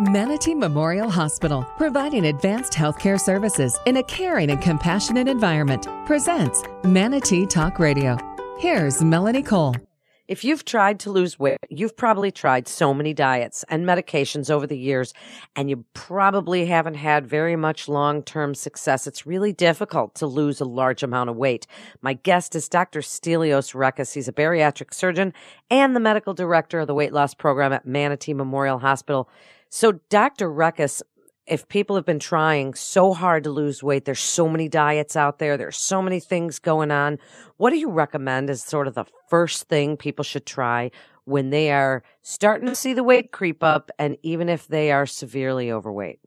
Manatee Memorial Hospital, providing advanced healthcare services in a caring and compassionate environment, presents Manatee Talk Radio. Here's Melanie Cole. If you've tried to lose weight, you've probably tried so many diets and medications over the years, and you probably haven't had very much long term success. It's really difficult to lose a large amount of weight. My guest is Dr. Stelios Rekkas. He's a bariatric surgeon and the medical director of the weight loss program at Manatee Memorial Hospital. So, Dr. Rekkas, if people have been trying so hard to lose weight, there's so many diets out there, there's so many things going on. What do you recommend as sort of the first thing people should try when they are starting to see the weight creep up and even if they are severely overweight?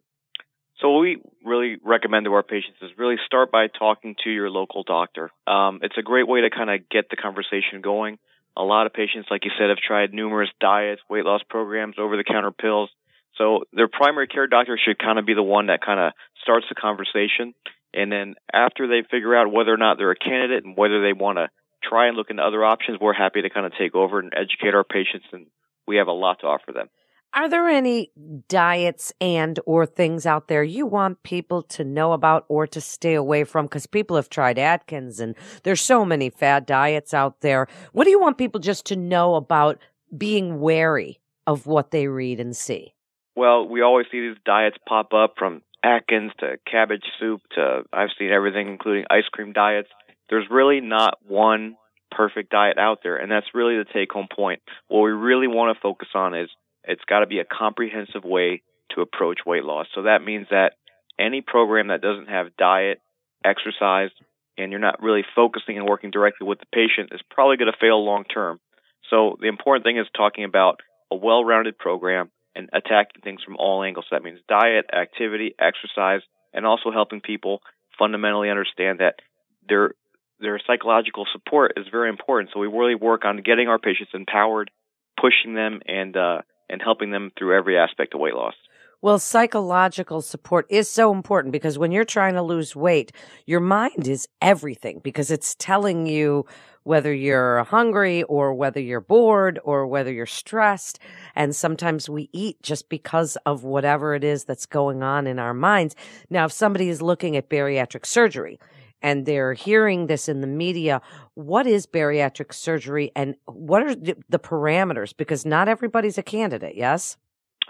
So what we really recommend to our patients is really start by talking to your local doctor. Um, it's a great way to kind of get the conversation going. A lot of patients, like you said, have tried numerous diets, weight loss programs, over-the-counter pills. So their primary care doctor should kind of be the one that kind of starts the conversation. And then after they figure out whether or not they're a candidate and whether they want to try and look into other options, we're happy to kind of take over and educate our patients and we have a lot to offer them. Are there any diets and or things out there you want people to know about or to stay away from? Because people have tried Atkins and there's so many fad diets out there. What do you want people just to know about being wary of what they read and see? Well, we always see these diets pop up from Atkins to cabbage soup to I've seen everything, including ice cream diets. There's really not one perfect diet out there, and that's really the take home point. What we really want to focus on is it's got to be a comprehensive way to approach weight loss. So that means that any program that doesn't have diet, exercise, and you're not really focusing and working directly with the patient is probably going to fail long term. So the important thing is talking about a well rounded program and attacking things from all angles. So that means diet, activity, exercise, and also helping people fundamentally understand that their their psychological support is very important. So we really work on getting our patients empowered, pushing them, and uh, and helping them through every aspect of weight loss. Well, psychological support is so important because when you're trying to lose weight, your mind is everything because it's telling you whether you're hungry or whether you're bored or whether you're stressed. And sometimes we eat just because of whatever it is that's going on in our minds. Now, if somebody is looking at bariatric surgery, and they're hearing this in the media. What is bariatric surgery and what are the parameters? Because not everybody's a candidate, yes?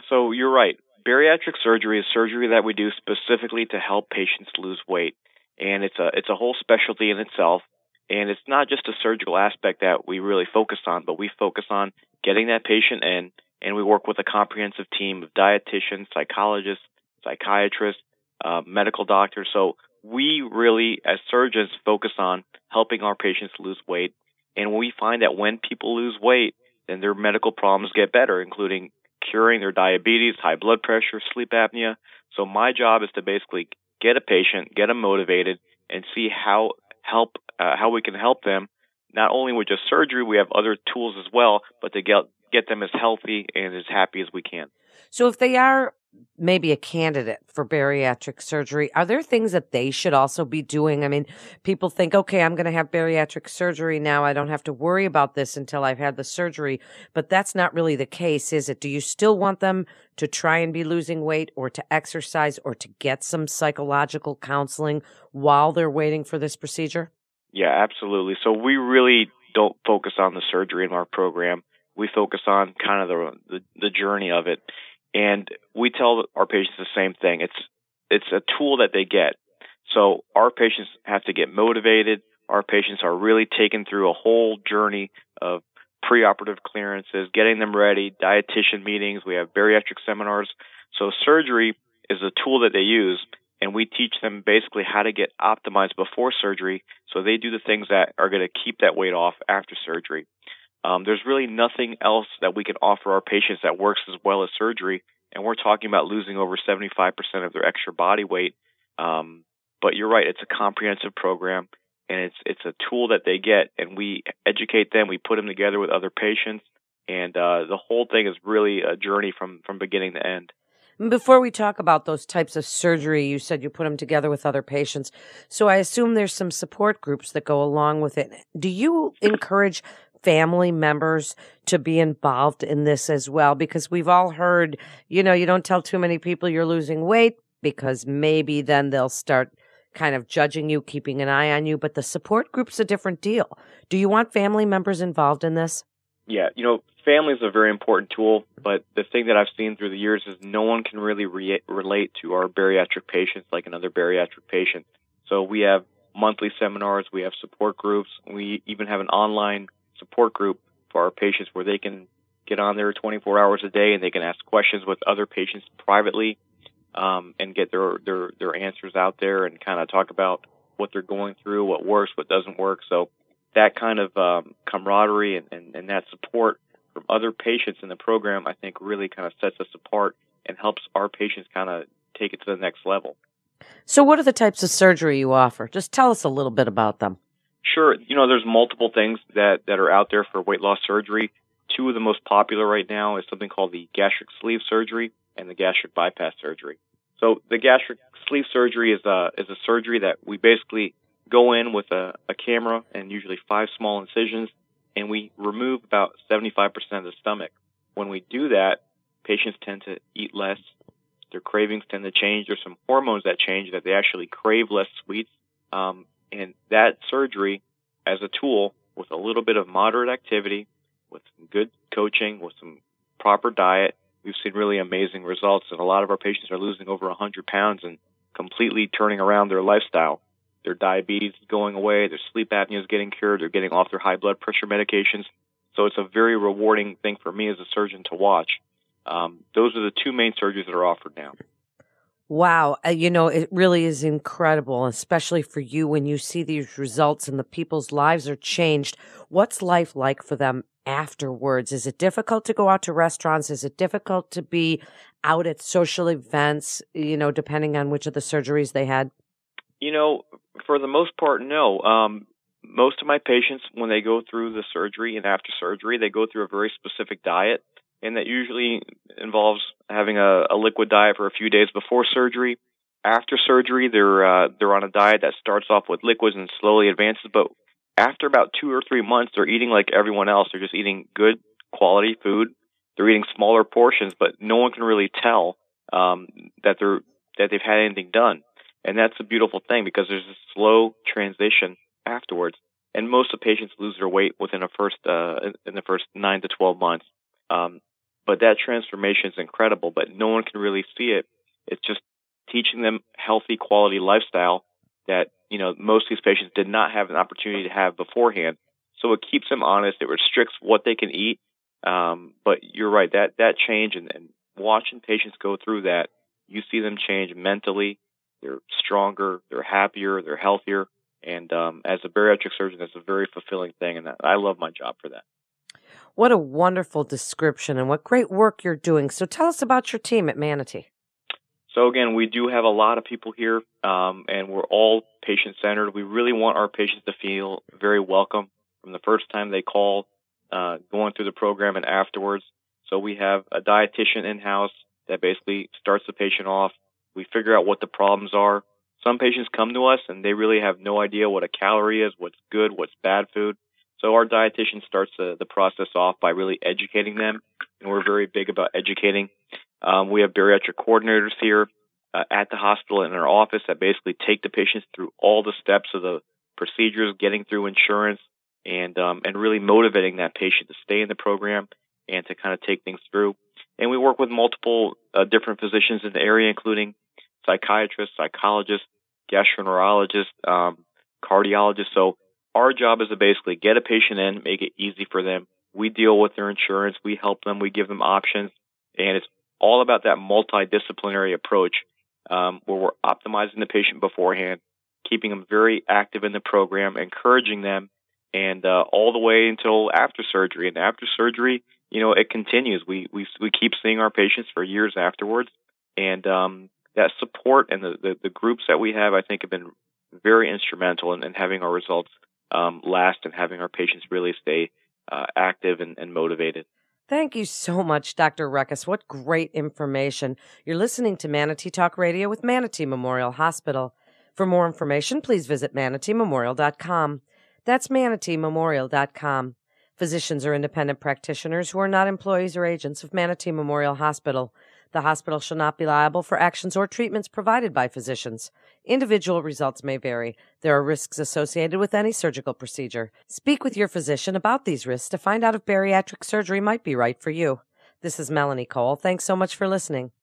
So you're right. Bariatric surgery is surgery that we do specifically to help patients lose weight. And it's a it's a whole specialty in itself. And it's not just a surgical aspect that we really focus on, but we focus on getting that patient in, and we work with a comprehensive team of dietitians, psychologists, psychiatrists, uh, medical doctors. So we really, as surgeons, focus on helping our patients lose weight. And we find that when people lose weight, then their medical problems get better, including curing their diabetes, high blood pressure, sleep apnea. So my job is to basically get a patient, get them motivated, and see how help uh, how we can help them. Not only with just surgery we have other tools as well but to get get them as healthy and as happy as we can. So if they are maybe a candidate for bariatric surgery. Are there things that they should also be doing? I mean people think okay i'm going to have bariatric surgery now. I don't have to worry about this until i've had the surgery. But that's not really the case is it? Do you still want them to try and be losing weight or to exercise or to get some psychological counseling while they're waiting for this procedure? Yeah, absolutely. So we really don't focus on the surgery in our program. We focus on kind of the, the the journey of it, and we tell our patients the same thing. It's it's a tool that they get. So our patients have to get motivated. Our patients are really taken through a whole journey of preoperative clearances, getting them ready, dietitian meetings. We have bariatric seminars. So surgery is a tool that they use and we teach them basically how to get optimized before surgery so they do the things that are going to keep that weight off after surgery. Um, there's really nothing else that we can offer our patients that works as well as surgery, and we're talking about losing over 75% of their extra body weight. Um, but you're right, it's a comprehensive program, and it's it's a tool that they get, and we educate them, we put them together with other patients, and uh, the whole thing is really a journey from from beginning to end. Before we talk about those types of surgery, you said you put them together with other patients. So I assume there's some support groups that go along with it. Do you encourage family members to be involved in this as well? Because we've all heard, you know, you don't tell too many people you're losing weight because maybe then they'll start kind of judging you, keeping an eye on you. But the support group's a different deal. Do you want family members involved in this? Yeah, you know, family is a very important tool, but the thing that I've seen through the years is no one can really re- relate to our bariatric patients like another bariatric patient. So we have monthly seminars, we have support groups, we even have an online support group for our patients where they can get on there 24 hours a day and they can ask questions with other patients privately um, and get their, their their answers out there and kind of talk about what they're going through, what works, what doesn't work. So that kind of um, camaraderie and, and, and that support from other patients in the program, I think, really kind of sets us apart and helps our patients kind of take it to the next level. So, what are the types of surgery you offer? Just tell us a little bit about them. Sure. You know, there's multiple things that, that are out there for weight loss surgery. Two of the most popular right now is something called the gastric sleeve surgery and the gastric bypass surgery. So the gastric sleeve surgery is a is a surgery that we basically go in with a, a camera and usually five small incisions, and we remove about 75% of the stomach. When we do that, patients tend to eat less. Their cravings tend to change. There's some hormones that change that they actually crave less sweets. Um, and that surgery, as a tool, with a little bit of moderate activity, with some good coaching, with some proper diet, we've seen really amazing results. And a lot of our patients are losing over 100 pounds and completely turning around their lifestyle their diabetes is going away, their sleep apnea is getting cured, they're getting off their high blood pressure medications. So it's a very rewarding thing for me as a surgeon to watch. Um, those are the two main surgeries that are offered now. Wow. Uh, you know, it really is incredible, especially for you when you see these results and the people's lives are changed. What's life like for them afterwards? Is it difficult to go out to restaurants? Is it difficult to be out at social events, you know, depending on which of the surgeries they had? You know, for the most part, no. Um, most of my patients, when they go through the surgery and after surgery, they go through a very specific diet, and that usually involves having a, a liquid diet for a few days before surgery. After surgery, they're uh, they're on a diet that starts off with liquids and slowly advances, but after about two or three months, they're eating like everyone else. They're just eating good quality food. They're eating smaller portions, but no one can really tell um, that they're that they've had anything done. And that's a beautiful thing because there's a slow transition afterwards. And most of the patients lose their weight within a first, uh, in the first nine to 12 months. Um, but that transformation is incredible, but no one can really see it. It's just teaching them healthy quality lifestyle that, you know, most of these patients did not have an opportunity to have beforehand. So it keeps them honest. It restricts what they can eat. Um, but you're right. That, that change and, and watching patients go through that, you see them change mentally, they're stronger, they're happier, they're healthier. And um, as a bariatric surgeon, that's a very fulfilling thing, and I love my job for that. What a wonderful description, and what great work you're doing. So, tell us about your team at Manatee. So, again, we do have a lot of people here, um, and we're all patient centered. We really want our patients to feel very welcome from the first time they call, uh, going through the program, and afterwards. So, we have a dietitian in house that basically starts the patient off we figure out what the problems are. Some patients come to us and they really have no idea what a calorie is, what's good, what's bad food. So our dietitian starts the, the process off by really educating them, and we're very big about educating. Um, we have bariatric coordinators here uh, at the hospital in our office that basically take the patients through all the steps of the procedures, getting through insurance, and um, and really motivating that patient to stay in the program and to kind of take things through. And we work with multiple uh, different physicians in the area, including psychiatrists, psychologists, gastroenterologists, um, cardiologists. So our job is to basically get a patient in, make it easy for them. We deal with their insurance. We help them. We give them options. And it's all about that multidisciplinary approach um, where we're optimizing the patient beforehand, keeping them very active in the program, encouraging them, and uh, all the way until after surgery. And after surgery, you know, it continues. We we we keep seeing our patients for years afterwards, and um, that support and the, the, the groups that we have, I think, have been very instrumental in, in having our results um, last and having our patients really stay uh, active and, and motivated. Thank you so much, Dr. Rekkas. What great information. You're listening to Manatee Talk Radio with Manatee Memorial Hospital. For more information, please visit manateememorial.com. That's manateememorial.com. Physicians are independent practitioners who are not employees or agents of Manatee Memorial Hospital. The hospital shall not be liable for actions or treatments provided by physicians. Individual results may vary. There are risks associated with any surgical procedure. Speak with your physician about these risks to find out if bariatric surgery might be right for you. This is Melanie Cole. Thanks so much for listening.